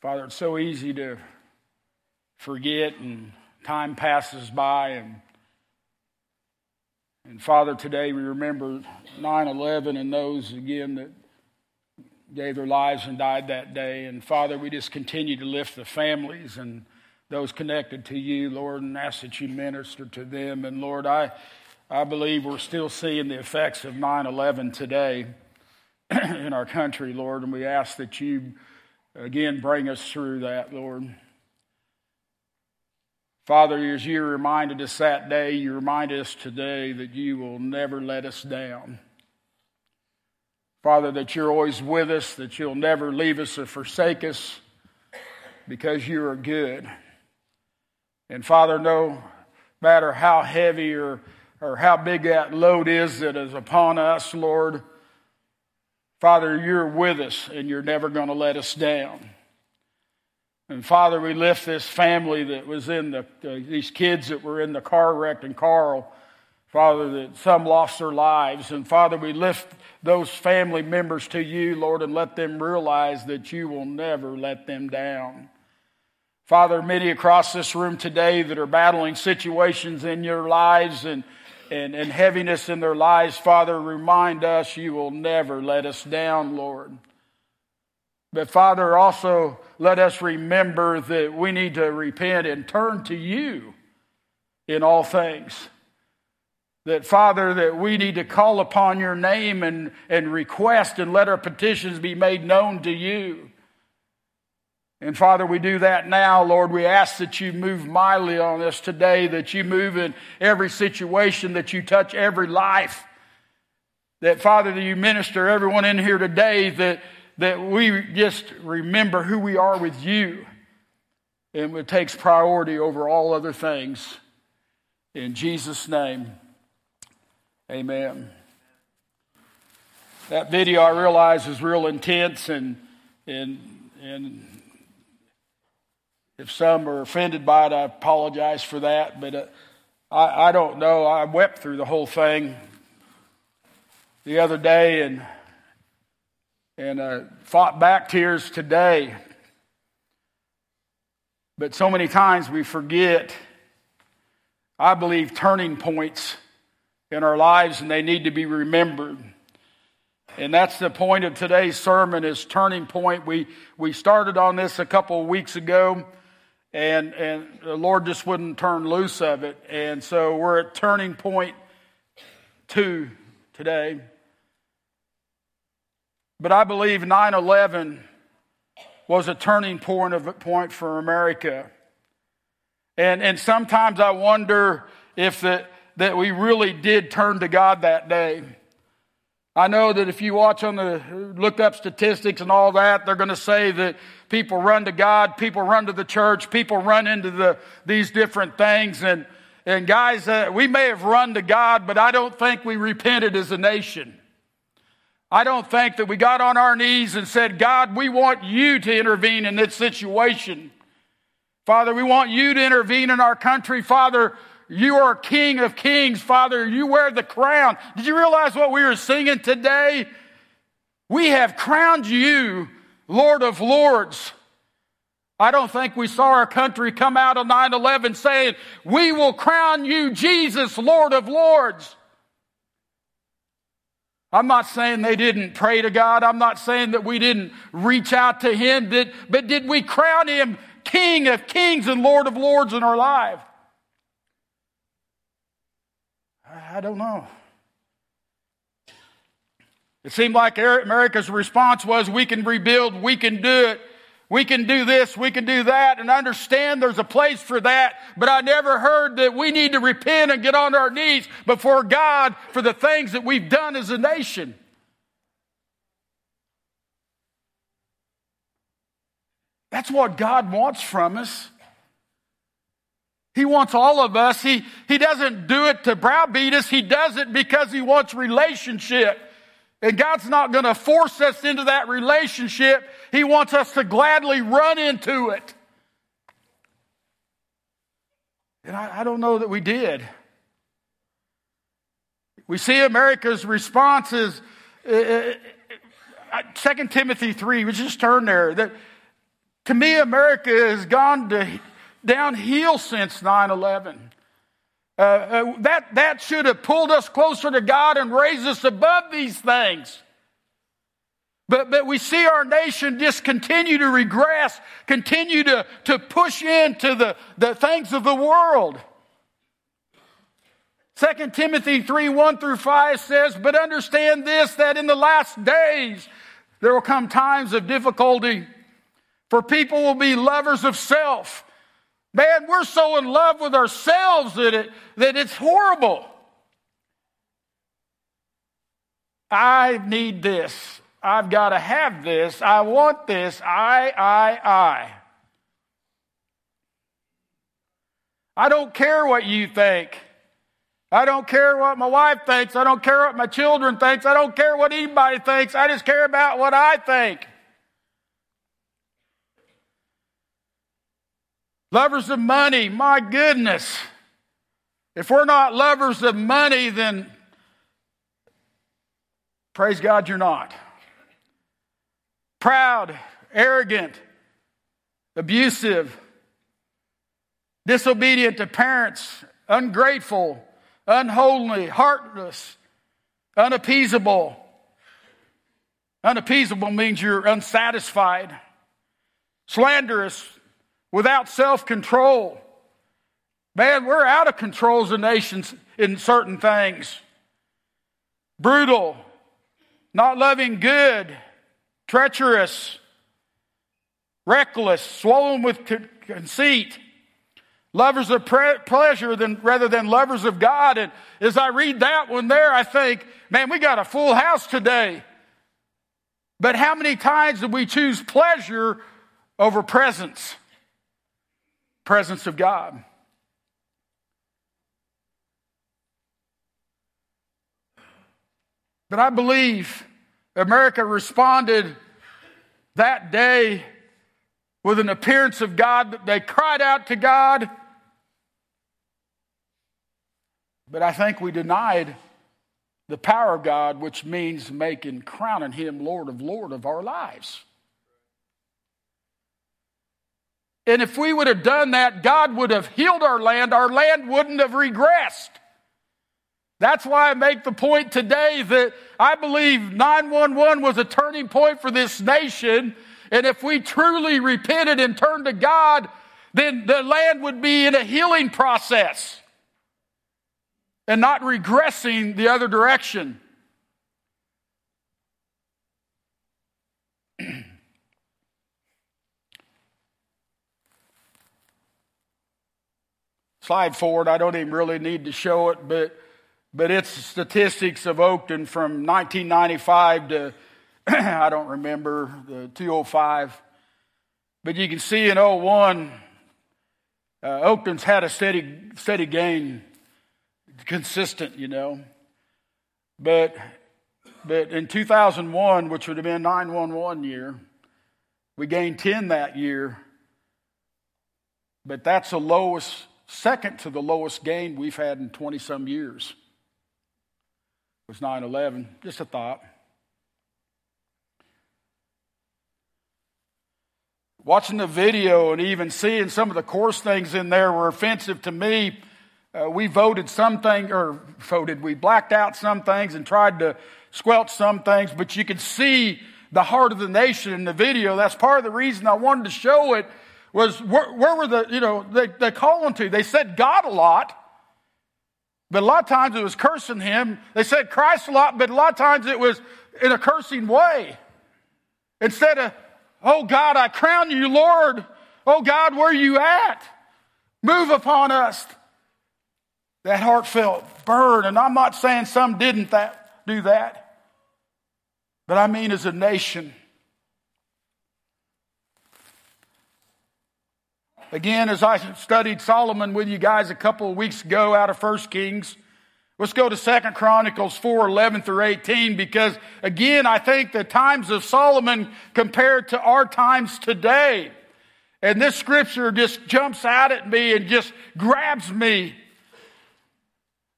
Father, it's so easy to forget and time passes by and and Father, today we remember 9 11 and those again that gave their lives and died that day. And Father, we just continue to lift the families and those connected to you, Lord, and ask that you minister to them. And Lord, I, I believe we're still seeing the effects of 9 11 today in our country, Lord, and we ask that you again bring us through that, Lord. Father, as you reminded us that day, you remind us today that you will never let us down. Father, that you're always with us, that you'll never leave us or forsake us because you are good. And Father, no matter how heavy or, or how big that load is that is upon us, Lord, Father, you're with us and you're never going to let us down. And Father, we lift this family that was in the, uh, these kids that were in the car wreck in Carl. Father, that some lost their lives. And Father, we lift those family members to you, Lord, and let them realize that you will never let them down. Father, many across this room today that are battling situations in your lives and, and, and heaviness in their lives, Father, remind us you will never let us down, Lord. But Father, also let us remember that we need to repent and turn to you in all things. That, Father, that we need to call upon your name and, and request and let our petitions be made known to you. And Father, we do that now, Lord. We ask that you move mightily on us today, that you move in every situation, that you touch every life. That, Father, that you minister everyone in here today, that that we just remember who we are with you and it takes priority over all other things. In Jesus' name, amen. That video I realize is real intense and, and, and if some are offended by it, I apologize for that. But uh, I, I don't know. I wept through the whole thing the other day and and uh, fought back tears today. But so many times we forget, I believe, turning points in our lives, and they need to be remembered. And that's the point of today's sermon is turning point. We, we started on this a couple of weeks ago, and, and the Lord just wouldn't turn loose of it. And so we're at turning point two today. But I believe 9 11 was a turning point, of, point for America. And, and sometimes I wonder if the, that we really did turn to God that day. I know that if you watch on the look up statistics and all that, they're going to say that people run to God, people run to the church, people run into the, these different things. And, and guys, uh, we may have run to God, but I don't think we repented as a nation. I don't think that we got on our knees and said, God, we want you to intervene in this situation. Father, we want you to intervene in our country. Father, you are King of kings. Father, you wear the crown. Did you realize what we were singing today? We have crowned you Lord of Lords. I don't think we saw our country come out of 9 11 saying, We will crown you Jesus, Lord of Lords. I'm not saying they didn't pray to God. I'm not saying that we didn't reach out to Him, but did we crown Him King of kings and Lord of lords in our life? I don't know. It seemed like America's response was we can rebuild, we can do it. We can do this, we can do that, and understand there's a place for that, but I never heard that we need to repent and get on our knees before God for the things that we've done as a nation. That's what God wants from us. He wants all of us. He, he doesn't do it to browbeat us. He does it because he wants relationship. And God's not going to force us into that relationship. He wants us to gladly run into it. And I, I don't know that we did. We see America's responses. Uh, 2 uh, uh, Timothy 3, we just turn there. That To me, America has gone to, downhill since 9 11. Uh, uh, that, that should have pulled us closer to God and raised us above these things. But, but we see our nation just continue to regress, continue to, to push into the, the things of the world. 2 Timothy 3 1 through 5 says, But understand this, that in the last days there will come times of difficulty, for people will be lovers of self Man, we're so in love with ourselves that, it, that it's horrible. I need this. I've got to have this. I want this. I, I, I. I don't care what you think. I don't care what my wife thinks. I don't care what my children thinks. I don't care what anybody thinks. I just care about what I think. Lovers of money, my goodness. If we're not lovers of money, then praise God you're not. Proud, arrogant, abusive, disobedient to parents, ungrateful, unholy, heartless, unappeasable. Unappeasable means you're unsatisfied. Slanderous, without self control. Man, we're out of control as a nation in certain things. Brutal, not loving good, treacherous, reckless, swollen with conceit, lovers of pre- pleasure than, rather than lovers of God. And as I read that one there, I think, man, we got a full house today. But how many times do we choose pleasure over presence? Presence of God. But I believe America responded that day with an appearance of God. That they cried out to God. But I think we denied the power of God, which means making, crowning Him Lord of Lord of our lives. And if we would have done that, God would have healed our land. Our land wouldn't have regressed. That's why I make the point today that I believe 911 was a turning point for this nation. And if we truly repented and turned to God, then the land would be in a healing process and not regressing the other direction. Slide forward. I don't even really need to show it, but but it's statistics of Oakton from 1995 to I don't remember the 205. But you can see in 01, uh, Oakton's had a steady steady gain, consistent, you know. But but in 2001, which would have been 911 year, we gained 10 that year. But that's the lowest second to the lowest gain we've had in 20 some years was 9 11. Just a thought. Watching the video and even seeing some of the coarse things in there were offensive to me. Uh, we voted some things, or voted, we blacked out some things and tried to squelch some things, but you could see the heart of the nation in the video. That's part of the reason I wanted to show it was where, where were the, you know, they, they calling to? They said God a lot, but a lot of times it was cursing him. They said Christ a lot, but a lot of times it was in a cursing way. Instead of, oh God, I crown you, Lord. Oh God, where are you at? Move upon us. That heartfelt burn. And I'm not saying some didn't that, do that, but I mean as a nation. Again, as I studied Solomon with you guys a couple of weeks ago out of First Kings, let's go to Second Chronicles 4, 11 through 18, because again, I think the times of Solomon compared to our times today. And this scripture just jumps out at me and just grabs me.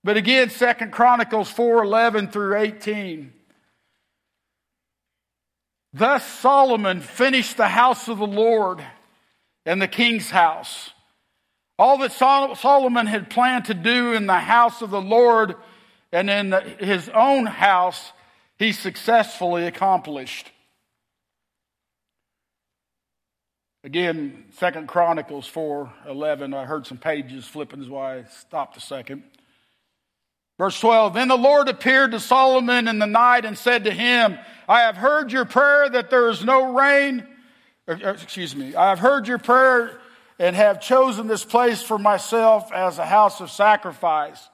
But again, Second Chronicles 4, 11 through 18. Thus Solomon finished the house of the Lord – and the king's house. All that Solomon had planned to do in the house of the Lord and in his own house, he successfully accomplished. Again, Second Chronicles 4 11. I heard some pages flipping, is why I stopped a second. Verse 12 Then the Lord appeared to Solomon in the night and said to him, I have heard your prayer that there is no rain. Excuse me. I have heard your prayer and have chosen this place for myself as a house of sacrifice.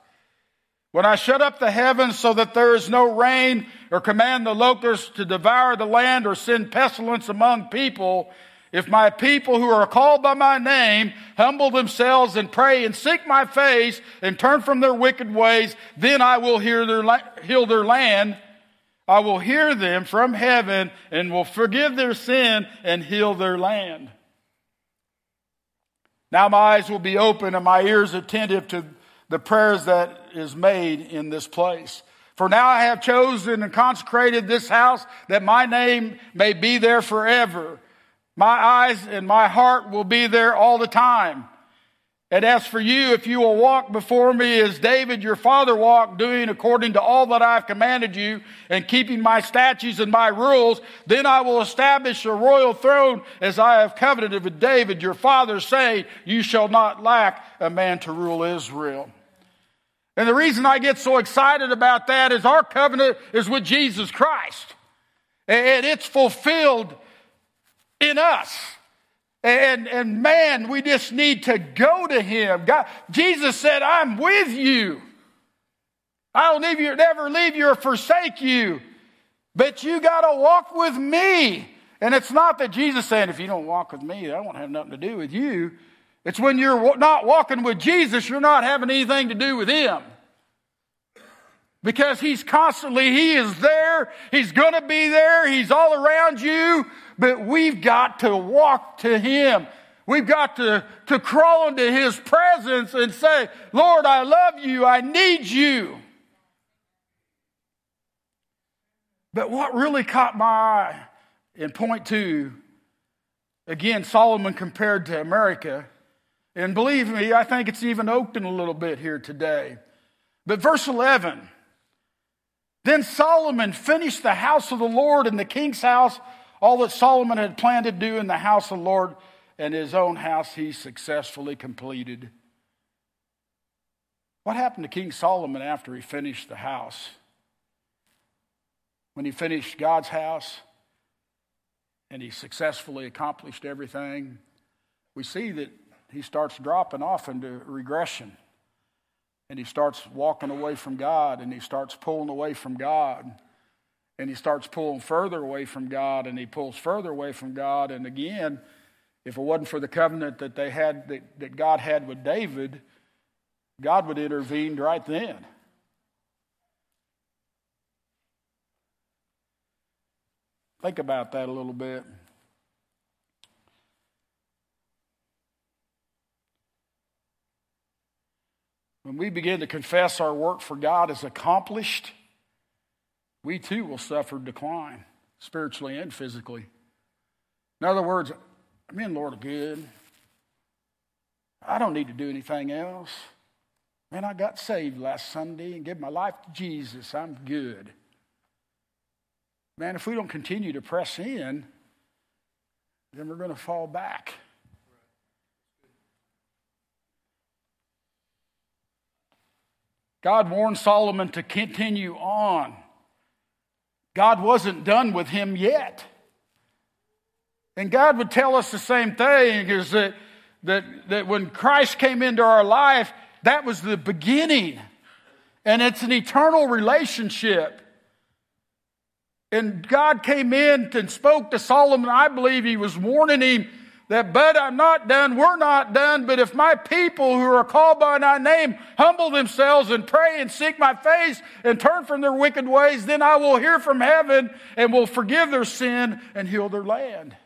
When I shut up the heavens so that there is no rain, or command the locusts to devour the land, or send pestilence among people, if my people who are called by my name humble themselves and pray and seek my face and turn from their wicked ways, then I will hear their, heal their land. I will hear them from heaven and will forgive their sin and heal their land. Now my eyes will be open and my ears attentive to the prayers that is made in this place. For now I have chosen and consecrated this house that my name may be there forever. My eyes and my heart will be there all the time. And as for you, if you will walk before me as David your father walked, doing according to all that I have commanded you, and keeping my statutes and my rules, then I will establish a royal throne as I have covenanted with David your father, saying, You shall not lack a man to rule Israel. And the reason I get so excited about that is our covenant is with Jesus Christ. And it's fulfilled in us. And, and man, we just need to go to him. God, Jesus said, I'm with you. I'll leave you, never leave you or forsake you. But you got to walk with me. And it's not that Jesus saying, if you don't walk with me, I won't have nothing to do with you. It's when you're not walking with Jesus, you're not having anything to do with him. Because he's constantly, he is there. He's going to be there. He's all around you. But we've got to walk to him. We've got to, to crawl into his presence and say, Lord, I love you. I need you. But what really caught my eye in point two, again, Solomon compared to America, and believe me, I think it's even opened a little bit here today. But verse 11, then Solomon finished the house of the Lord and the king's house, all that Solomon had planned to do in the house of the Lord and his own house, he successfully completed. What happened to King Solomon after he finished the house? When he finished God's house and he successfully accomplished everything, we see that he starts dropping off into regression and he starts walking away from God and he starts pulling away from God. And he starts pulling further away from God and he pulls further away from God. And again if it wasn't for the covenant that they had that, that God had with David God would intervene right then. Think about that a little bit When we begin to confess our work for God is accomplished, we too will suffer decline, spiritually and physically. In other words, me and Lord are good. I don't need to do anything else. Man, I got saved last Sunday and gave my life to Jesus. I'm good. Man, if we don't continue to press in, then we're going to fall back. God warned Solomon to continue on. God wasn't done with him yet. And God would tell us the same thing is that, that, that when Christ came into our life, that was the beginning. And it's an eternal relationship. And God came in and spoke to Solomon. I believe he was warning him that, but I'm not done, we're not done, but if my people who are called by my name humble themselves and pray and seek my face and turn from their wicked ways, then I will hear from heaven and will forgive their sin and heal their land.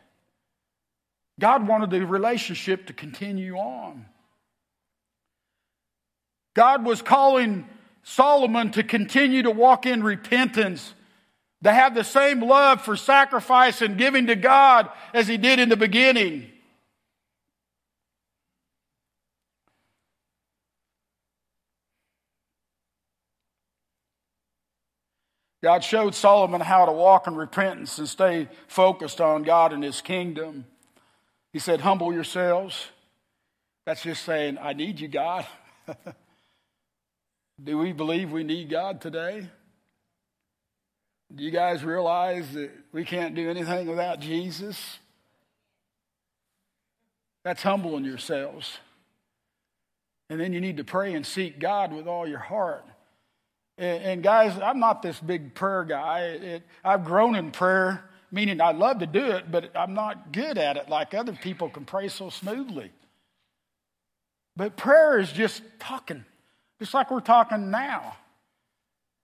God wanted the relationship to continue on. God was calling Solomon to continue to walk in repentance, to have the same love for sacrifice and giving to God as he did in the beginning. God showed Solomon how to walk in repentance and stay focused on God and his kingdom. He said, Humble yourselves. That's just saying, I need you, God. Do we believe we need God today? Do you guys realize that we can't do anything without Jesus? That's humbling yourselves. And then you need to pray and seek God with all your heart. And, and guys, I'm not this big prayer guy. It, I've grown in prayer, meaning I love to do it, but I'm not good at it like other people can pray so smoothly. But prayer is just talking, just like we're talking now.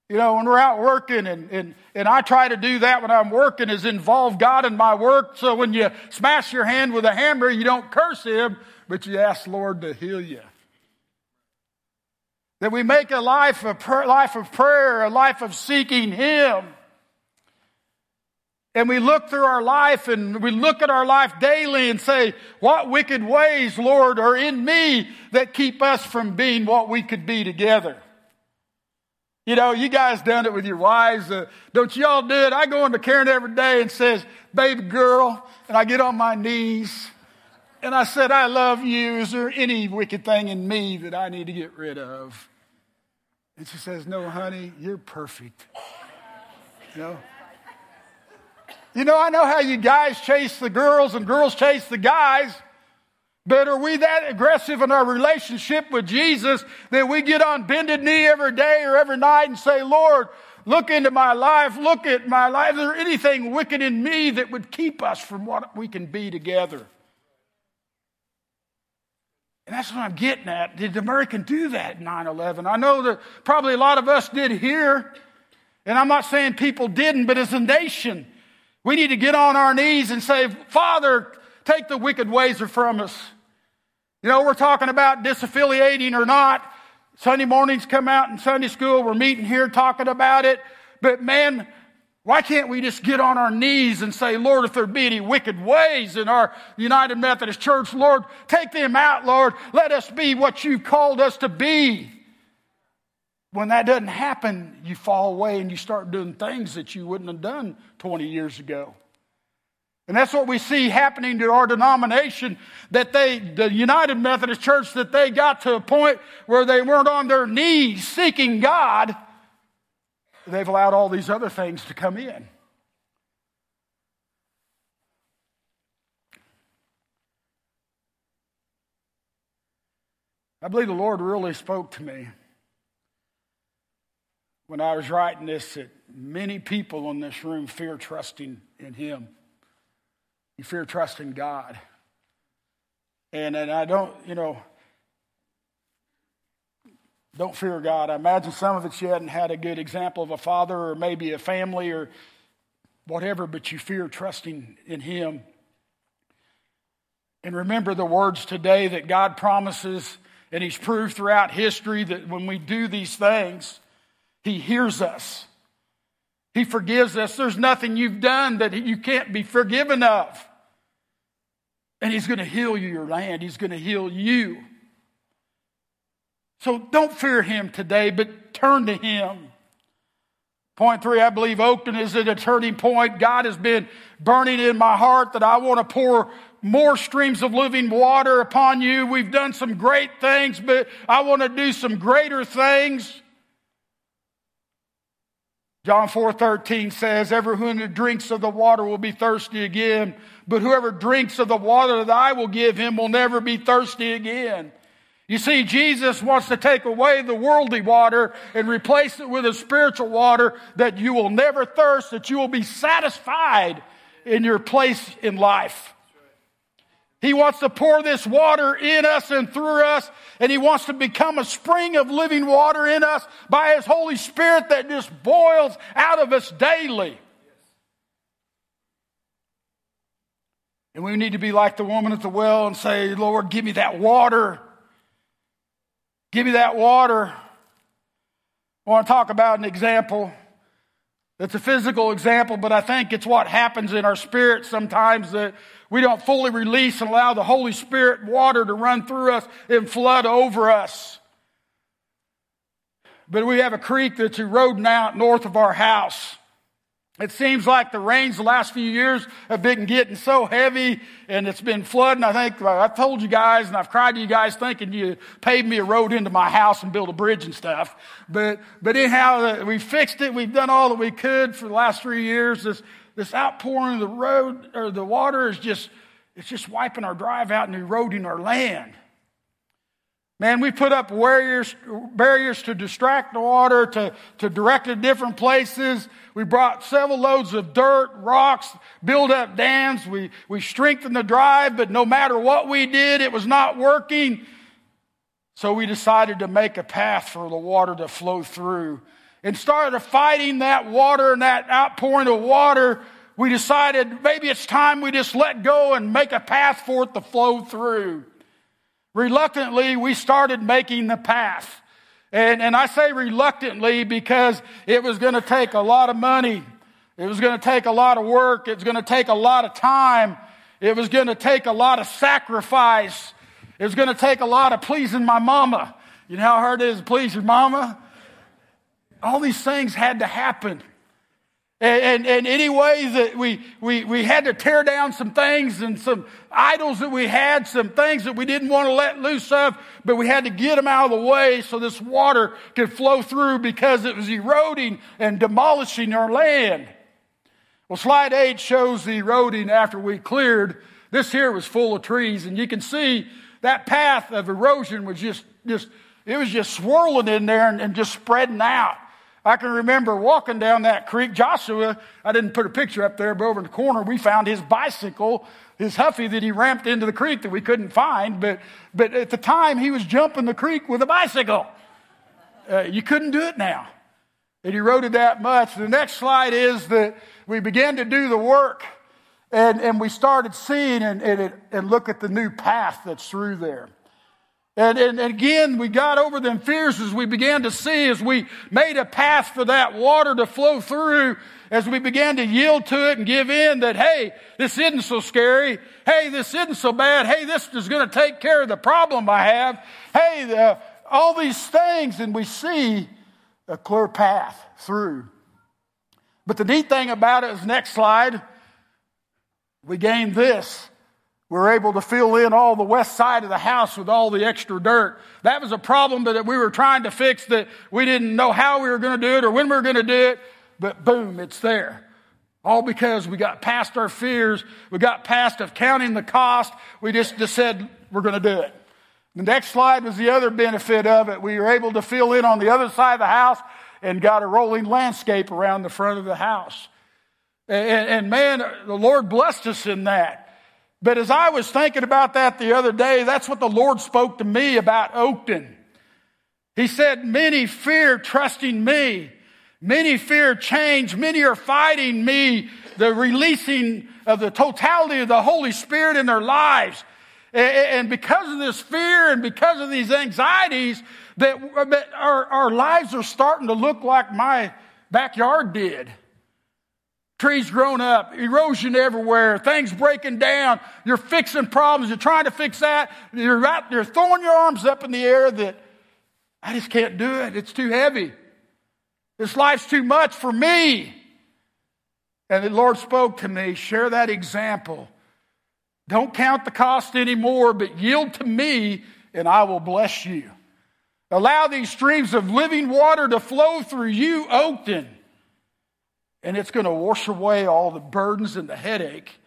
You know, when we're out working, and, and, and I try to do that when I'm working, is involve God in my work. So when you smash your hand with a hammer, you don't curse Him, but you ask Lord to heal you. That we make a life of, prayer, life of prayer, a life of seeking Him. And we look through our life and we look at our life daily and say, What wicked ways, Lord, are in me that keep us from being what we could be together? You know, you guys done it with your wives. Uh, don't y'all do it? I go into Karen every day and says, baby girl, and I get on my knees and I said, I love you. Is there any wicked thing in me that I need to get rid of? And she says, no, honey, you're perfect. You know? You know, I know how you guys chase the girls and girls chase the guys. But are we that aggressive in our relationship with Jesus that we get on bended knee every day or every night and say, Lord, look into my life, look at my life. Is there anything wicked in me that would keep us from what we can be together? And that's what I'm getting at. Did America do that in 9 11? I know that probably a lot of us did here. And I'm not saying people didn't, but as a nation, we need to get on our knees and say, Father, take the wicked ways from us. You know, we're talking about disaffiliating or not. Sunday mornings come out in Sunday school. We're meeting here talking about it. But man, why can't we just get on our knees and say, Lord, if there be any wicked ways in our United Methodist Church, Lord, take them out, Lord. Let us be what you called us to be. When that doesn't happen, you fall away and you start doing things that you wouldn't have done 20 years ago. And that's what we see happening to our denomination that they, the United Methodist Church, that they got to a point where they weren't on their knees seeking God. They've allowed all these other things to come in. I believe the Lord really spoke to me when I was writing this that many people in this room fear trusting in Him. You fear trusting God. And, and I don't, you know, don't fear God. I imagine some of it you hadn't had a good example of a father or maybe a family or whatever, but you fear trusting in Him. And remember the words today that God promises, and He's proved throughout history that when we do these things, He hears us. He forgives us. There's nothing you've done that you can't be forgiven of. And He's going to heal you, your land. He's going to heal you. So don't fear Him today, but turn to Him. Point three, I believe Oakton is at a turning point. God has been burning in my heart that I want to pour more streams of living water upon you. We've done some great things, but I want to do some greater things. John 4:13 says, "Everyone who drinks of the water will be thirsty again, but whoever drinks of the water that I will give him will never be thirsty again." You see, Jesus wants to take away the worldly water and replace it with a spiritual water that you will never thirst, that you will be satisfied in your place in life. He wants to pour this water in us and through us, and He wants to become a spring of living water in us by His Holy Spirit that just boils out of us daily. And we need to be like the woman at the well and say, Lord, give me that water. Give me that water. I want to talk about an example. It's a physical example, but I think it's what happens in our spirit sometimes that we don't fully release and allow the Holy Spirit water to run through us and flood over us. but we have a creek that's eroding out north of our house. It seems like the rains the last few years have been getting so heavy and it's been flooding. I think I've told you guys and I've cried to you guys thinking you paved me a road into my house and built a bridge and stuff. But, but anyhow, uh, we fixed it. We've done all that we could for the last three years. This, this outpouring of the road or the water is just, it's just wiping our drive out and eroding our land. Man, we put up barriers, barriers to distract the water, to, to direct it to different places. We brought several loads of dirt, rocks, built up dams. We, we strengthened the drive, but no matter what we did, it was not working. So we decided to make a path for the water to flow through. And started fighting that water and that outpouring of water, we decided maybe it's time we just let go and make a path for it to flow through. Reluctantly, we started making the path. And, and I say reluctantly because it was going to take a lot of money. It was going to take a lot of work. It was going to take a lot of time. It was going to take a lot of sacrifice. It was going to take a lot of pleasing my mama. You know how hard it is to please your mama? All these things had to happen. And, and, and any ways that we, we, we had to tear down some things and some idols that we had, some things that we didn't want to let loose of, but we had to get them out of the way so this water could flow through because it was eroding and demolishing our land. Well, slide eight shows the eroding after we cleared. This here was full of trees, and you can see that path of erosion was just, just it was just swirling in there and, and just spreading out. I can remember walking down that creek. Joshua, I didn't put a picture up there, but over in the corner, we found his bicycle, his Huffy that he ramped into the creek that we couldn't find. But, but at the time, he was jumping the creek with a bicycle. Uh, you couldn't do it now. It eroded that much. The next slide is that we began to do the work and, and we started seeing and, and, and look at the new path that's through there. And, and, again, we got over them fears as we began to see, as we made a path for that water to flow through, as we began to yield to it and give in that, hey, this isn't so scary. Hey, this isn't so bad. Hey, this is going to take care of the problem I have. Hey, the, all these things, and we see a clear path through. But the neat thing about it is, next slide, we gain this were able to fill in all the west side of the house with all the extra dirt. That was a problem that we were trying to fix that we didn't know how we were going to do it or when we were going to do it, but boom, it's there. All because we got past our fears. We got past of counting the cost. We just, just said, we're going to do it. The next slide was the other benefit of it. We were able to fill in on the other side of the house and got a rolling landscape around the front of the house. And, and man, the Lord blessed us in that. But as I was thinking about that the other day, that's what the Lord spoke to me about Oakton. He said, Many fear trusting me. Many fear change. Many are fighting me, the releasing of the totality of the Holy Spirit in their lives. And because of this fear and because of these anxieties, that our, our lives are starting to look like my backyard did. Trees grown up, erosion everywhere, things breaking down. You're fixing problems. You're trying to fix that. You're, out, you're throwing your arms up in the air that I just can't do it. It's too heavy. This life's too much for me. And the Lord spoke to me, share that example. Don't count the cost anymore, but yield to me and I will bless you. Allow these streams of living water to flow through you, Oakton and it's going to wash away all the burdens and the headache.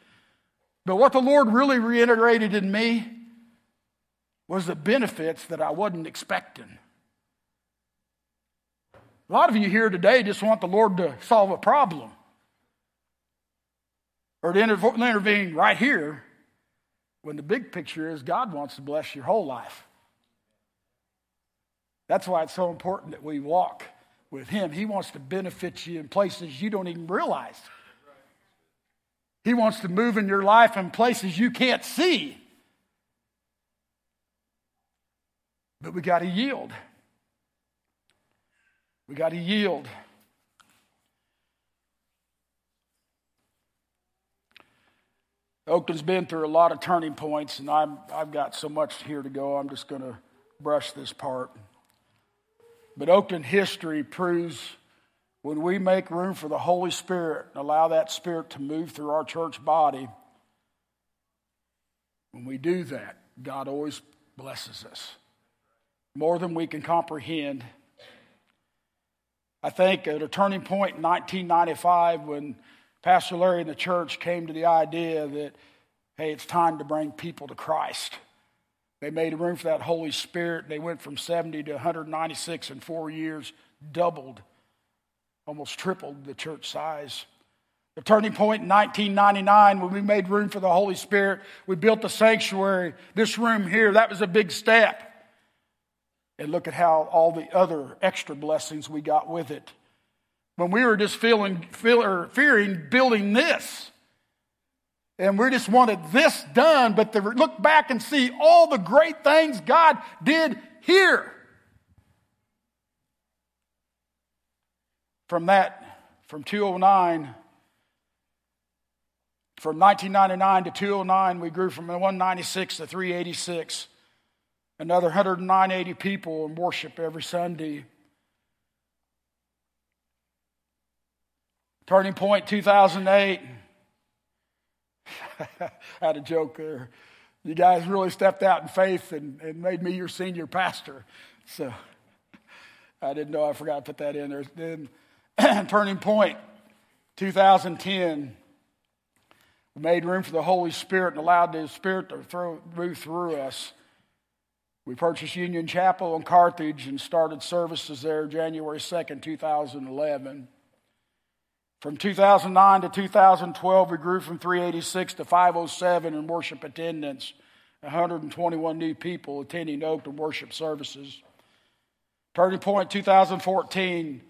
But what the Lord really reiterated in me was the benefits that I wasn't expecting. A lot of you here today just want the Lord to solve a problem or to intervene right here when the big picture is God wants to bless your whole life. That's why it's so important that we walk with Him. He wants to benefit you in places you don't even realize. He wants to move in your life in places you can't see. But we got to yield. We got to yield. Oakton's been through a lot of turning points, and I'm, I've got so much here to go. I'm just going to brush this part. But Oakton history proves when we make room for the Holy Spirit and allow that Spirit to move through our church body, when we do that, God always blesses us more than we can comprehend. I think at a turning point in 1995 when Pastor Larry and the church came to the idea that, hey, it's time to bring people to Christ. They made room for that Holy Spirit. They went from 70 to 196 in four years, doubled, almost tripled the church size. The turning point in 1999 when we made room for the Holy Spirit, we built the sanctuary. This room here, that was a big step. And look at how all the other extra blessings we got with it. When we were just feeling, feel, fearing building this, and we just wanted this done, but to look back and see all the great things God did here. From that, from 209 from 1999 to 209, we grew from 196 to 386. Another 109, people in worship every Sunday. Turning point 2008. I had a joke there. You guys really stepped out in faith and, and made me your senior pastor. So I didn't know I forgot to put that in there. Then turning point 2010. We made room for the Holy Spirit and allowed the Spirit to throw, move through us. We purchased Union Chapel in Carthage and started services there January 2nd, 2011. From 2009 to 2012, we grew from 386 to 507 in worship attendance, 121 new people attending Oakton worship services. Turning point 2014,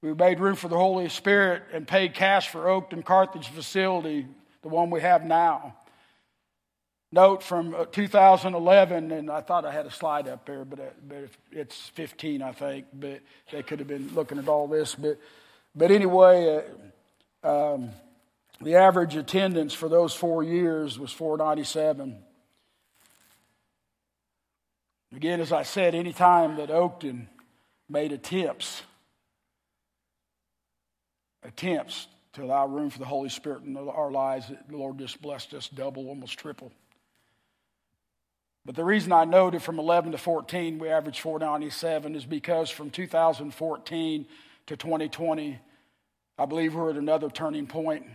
we made room for the Holy Spirit and paid cash for Oakton Carthage facility the one we have now. Note from uh, 2011, and I thought I had a slide up there, uh, but it's 15, I think. But they could have been looking at all this. But, but anyway, uh, um, the average attendance for those four years was 497. Again, as I said, any time that Oakton made attempts, attempts to allow room for the Holy Spirit in our lives, the Lord just blessed us double, almost triple. But the reason I noted from 11 to 14 we averaged 497 is because from 2014 to 2020, I believe we're at another turning point.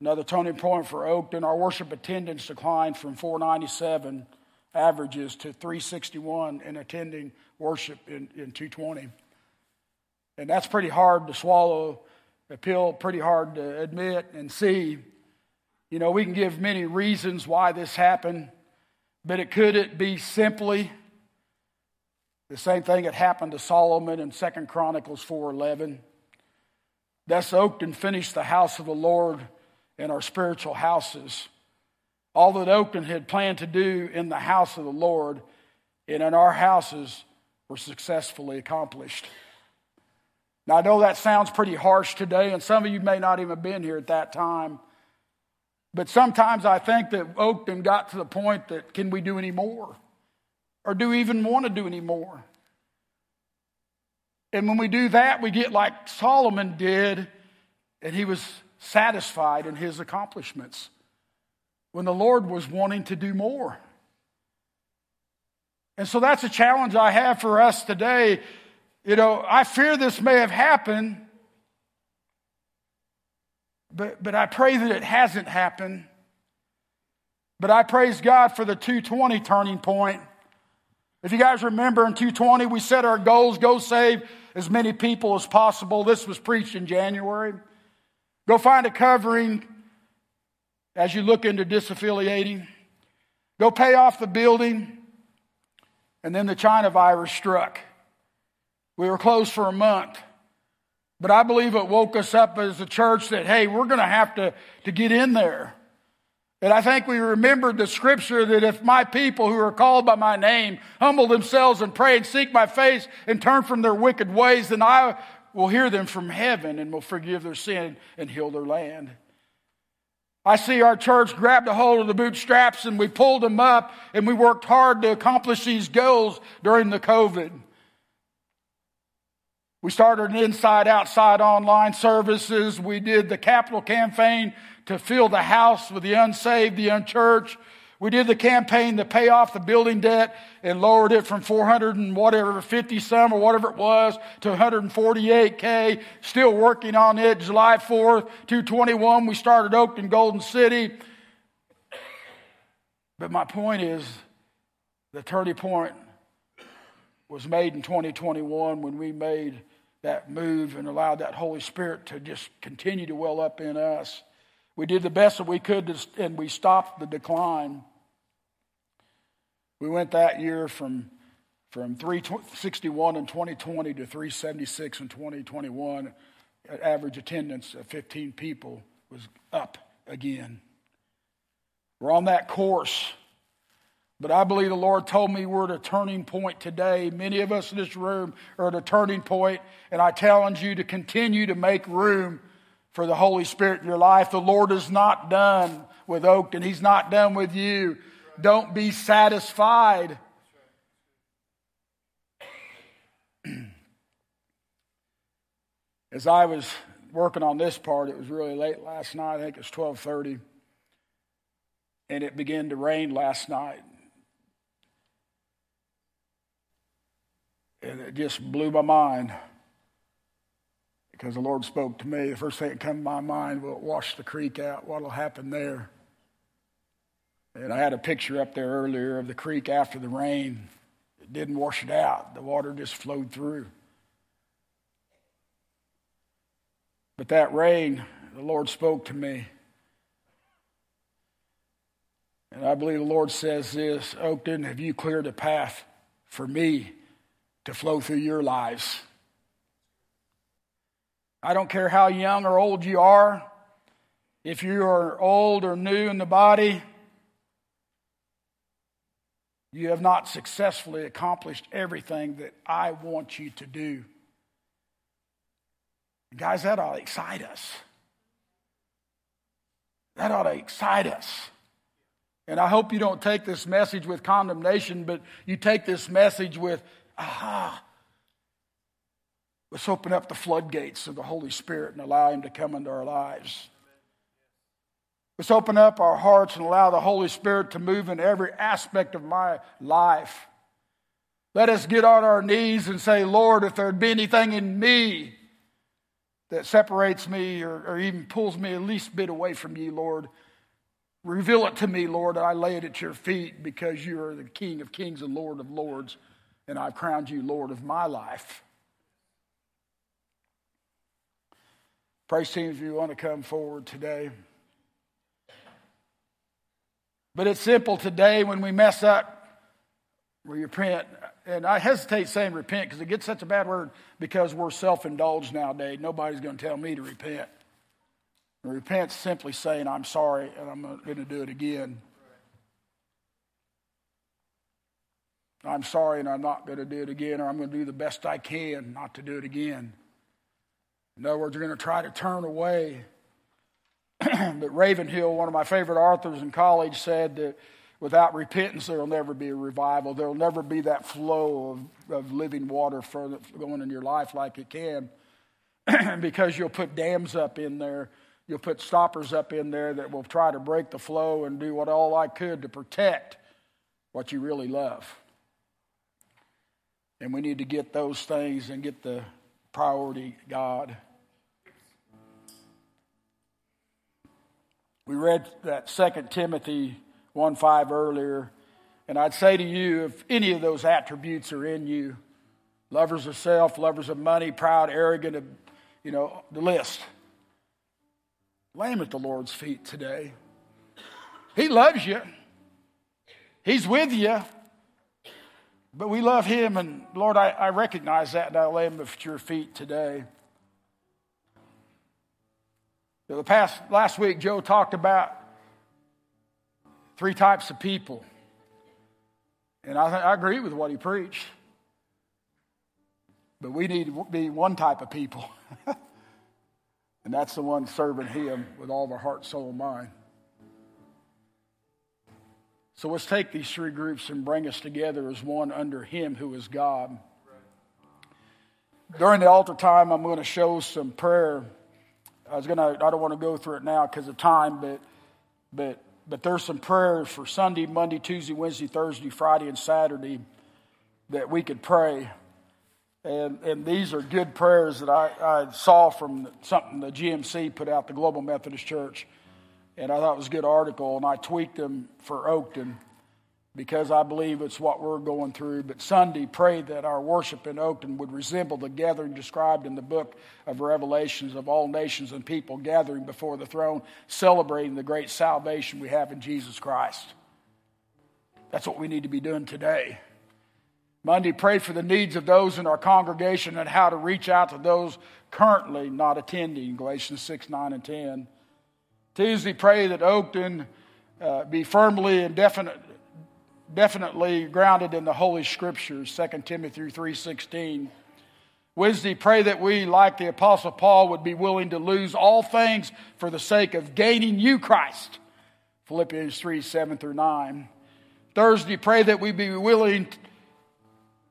Another turning point for Oakton. Our worship attendance declined from 497 averages to 361 in attending worship in, in 220. And that's pretty hard to swallow, a pill pretty hard to admit and see. You know, we can give many reasons why this happened, but it could it be simply the same thing that happened to Solomon in Second Chronicles 4:11. Thus Oakton finished the house of the Lord in our spiritual houses. All that Oakton had planned to do in the house of the Lord and in our houses were successfully accomplished. Now, I know that sounds pretty harsh today, and some of you may not even have been here at that time. But sometimes I think that Oakton got to the point that can we do any more? Or do we even want to do any more? And when we do that, we get like Solomon did, and he was satisfied in his accomplishments when the Lord was wanting to do more. And so that's a challenge I have for us today you know, I fear this may have happened, but, but I pray that it hasn't happened. But I praise God for the 220 turning point. If you guys remember in 220, we set our goals go save as many people as possible. This was preached in January. Go find a covering as you look into disaffiliating. Go pay off the building. And then the China virus struck. We were closed for a month. But I believe it woke us up as a church that, hey, we're going to have to, to get in there. And I think we remembered the scripture that if my people who are called by my name humble themselves and pray and seek my face and turn from their wicked ways, then I will hear them from heaven and will forgive their sin and heal their land. I see our church grabbed a hold of the bootstraps and we pulled them up and we worked hard to accomplish these goals during the COVID. We started an inside outside online services. We did the capital campaign to fill the house with the unsaved, the unchurched. We did the campaign to pay off the building debt and lowered it from 400 and whatever, 50 some or whatever it was to 148K. Still working on it. July 4th, 221, we started Oakton Golden City. But my point is, the turning point was made in 2021 when we made that move and allowed that Holy Spirit to just continue to well up in us. We did the best that we could to, and we stopped the decline. We went that year from, from 361 in 2020 to 376 in 2021. Average attendance of 15 people was up again. We're on that course. But I believe the Lord told me we're at a turning point today. Many of us in this room are at a turning point, and I challenge you to continue to make room for the Holy Spirit in your life. The Lord is not done with Oakton, He's not done with you. Don't be satisfied. As I was working on this part, it was really late last night. I think it was 12:30. And it began to rain last night. And it just blew my mind because the Lord spoke to me. The first thing that came to my mind, will wash the creek out? What'll happen there? And I had a picture up there earlier of the creek after the rain. It didn't wash it out, the water just flowed through. But that rain, the Lord spoke to me. And I believe the Lord says this Oakton, have you cleared a path for me to flow through your lives? I don't care how young or old you are, if you are old or new in the body, you have not successfully accomplished everything that I want you to do. Guys, that ought to excite us. That ought to excite us. And I hope you don't take this message with condemnation, but you take this message with, aha, Let's open up the floodgates of the Holy Spirit and allow Him to come into our lives. Let's open up our hearts and allow the Holy Spirit to move in every aspect of my life. Let us get on our knees and say, Lord, if there be anything in me that separates me or, or even pulls me at least bit away from you, Lord, reveal it to me, Lord, and I lay it at your feet because you are the King of kings and Lord of lords, and I've crowned you Lord of my life. Praise team, if you want to come forward today. But it's simple today when we mess up, we repent. And I hesitate saying repent because it gets such a bad word because we're self indulged nowadays. Nobody's going to tell me to repent. And repent simply saying, I'm sorry and I'm going to do it again. I'm sorry and I'm not going to do it again, or I'm going to do the best I can not to do it again. In other words, you're going to try to turn away. but Ravenhill, one of my favorite authors in college, said that without repentance, there will never be a revival. There will never be that flow of, of living water for, going in your life like it can because you'll put dams up in there. You'll put stoppers up in there that will try to break the flow and do what all I could to protect what you really love. And we need to get those things and get the priority God. We read that Second Timothy 1 5 earlier, and I'd say to you if any of those attributes are in you, lovers of self, lovers of money, proud, arrogant, uh, you know, the list, lay them at the Lord's feet today. He loves you, He's with you. But we love him, and Lord, I, I recognize that, and I lay him at your feet today. The past last week, Joe talked about three types of people, and I, I agree with what he preached. But we need to be one type of people, and that's the one serving Him with all of our heart, soul, and mind. So let's take these three groups and bring us together as one under Him who is God. during the altar time, I'm going to show some prayer. I was to, I don't want to go through it now because of time, but, but, but there's some prayers for Sunday, Monday, Tuesday, Wednesday, Thursday, Friday, and Saturday that we could pray. And, and these are good prayers that I, I saw from something the GMC put out, the Global Methodist Church. And I thought it was a good article, and I tweaked them for Oakton because I believe it's what we're going through. But Sunday, pray that our worship in Oakton would resemble the gathering described in the book of Revelations of all nations and people gathering before the throne, celebrating the great salvation we have in Jesus Christ. That's what we need to be doing today. Monday, pray for the needs of those in our congregation and how to reach out to those currently not attending, Galatians 6, 9, and 10. Tuesday, pray that Oakton uh, be firmly and definite, definitely grounded in the Holy Scriptures, 2 Timothy 3.16. Wednesday, pray that we, like the Apostle Paul, would be willing to lose all things for the sake of gaining you, Christ, Philippians 3, 7 through 9. Thursday, pray that we be willing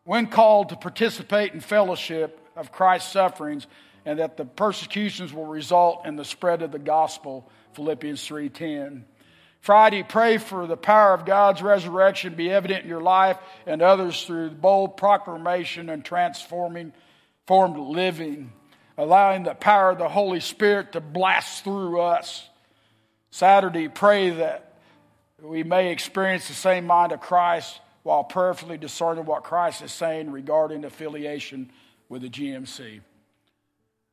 when called to participate in fellowship of Christ's sufferings and that the persecutions will result in the spread of the gospel philippians 3.10 friday pray for the power of god's resurrection be evident in your life and others through bold proclamation and transforming formed living allowing the power of the holy spirit to blast through us saturday pray that we may experience the same mind of christ while prayerfully discerning what Christ is saying regarding affiliation with the GMC.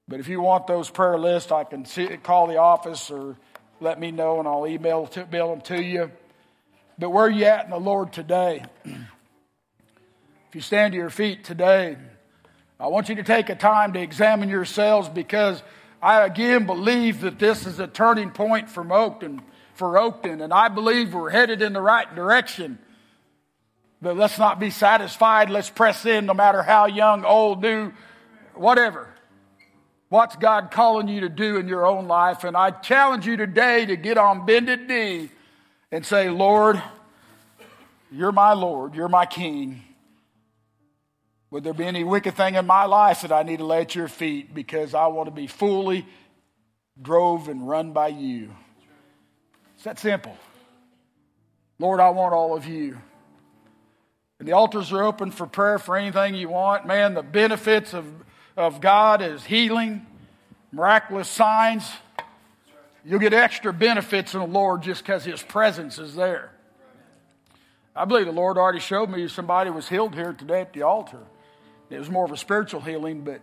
But if you want those prayer lists, I can see, call the office or let me know and I'll email, to, email them to you. But where are you at in the Lord today? if you stand to your feet today, I want you to take a time to examine yourselves because I again believe that this is a turning point from Oakton, for Oakton, and I believe we're headed in the right direction. But let's not be satisfied. Let's press in no matter how young, old, new, whatever. What's God calling you to do in your own life? And I challenge you today to get on bended knee and say, Lord, you're my Lord, you're my King. Would there be any wicked thing in my life that I need to lay at your feet because I want to be fully drove and run by you? It's that simple. Lord, I want all of you. And the altars are open for prayer for anything you want. Man, the benefits of, of God is healing, miraculous signs. You'll get extra benefits in the Lord just because His presence is there. I believe the Lord already showed me somebody was healed here today at the altar. It was more of a spiritual healing, but,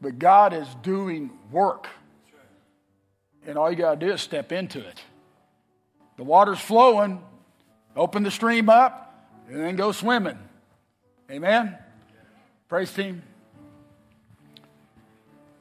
but God is doing work. And all you got to do is step into it. The water's flowing, open the stream up, and then go swimming. Amen? Praise team.